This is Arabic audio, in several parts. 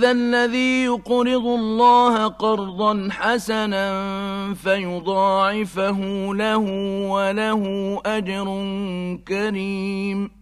ذا الذي يقرض الله قرضا حسنا فيضاعفه له وله أجر كريم.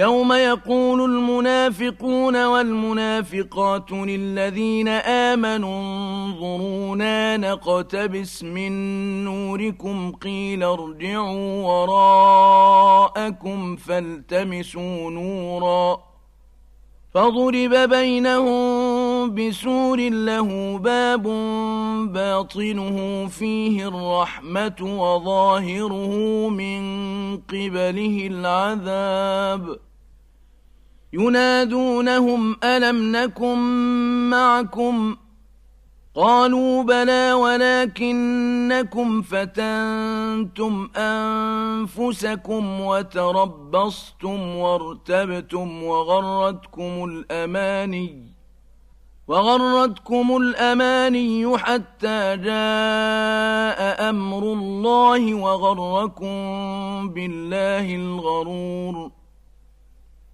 يوم يقول المنافقون والمنافقات للذين آمنوا انظرونا نقتبس من نوركم قيل ارجعوا وراءكم فالتمسوا نورا فضرب بينهم بسور له باب باطنه فيه الرحمة وظاهره من قبله العذاب ينادونهم ألم نكن معكم قالوا بلى ولكنكم فتنتم أنفسكم وتربصتم وارتبتم وغرتكم الأماني وغرتكم الأماني حتى جاء أمر الله وغركم بالله الغرور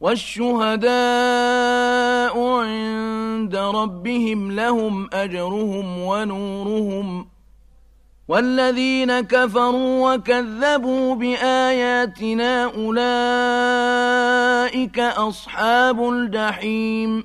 والشهداء عند ربهم لهم أجرهم ونورهم والذين كفروا وكذبوا بآياتنا أولئك أصحاب الجحيم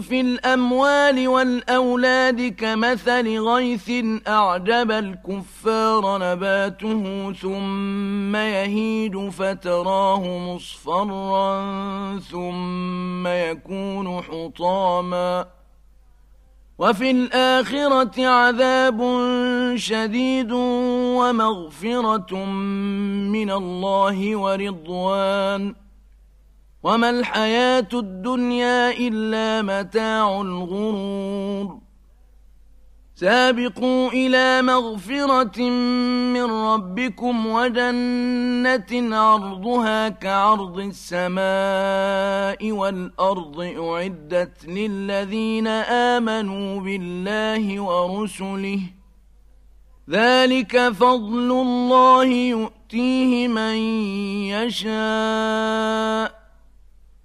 في الأموال والأولاد كمثل غيث أعجب الكفار نباته ثم يهيد فتراه مصفرا ثم يكون حطاما. وفي الآخرة عذاب شديد ومغفرة من الله ورضوان. وما الحياة الدنيا إلا متاع الغرور. سابقوا إلى مغفرة من ربكم وجنة عرضها كعرض السماء والأرض أعدت للذين آمنوا بالله ورسله. ذلك فضل الله يؤتيه من يشاء.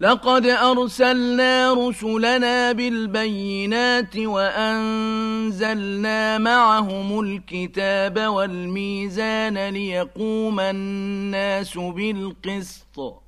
لقد أرسلنا رسلنا بالبينات وأنزلنا معهم الكتاب والميزان ليقوم الناس بالقسط.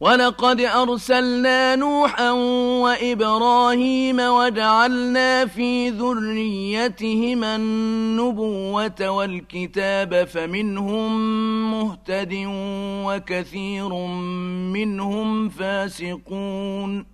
ولقد أرسلنا نوحا وإبراهيم وجعلنا في ذريتهما النبوة والكتاب فمنهم مهتد وكثير منهم فاسقون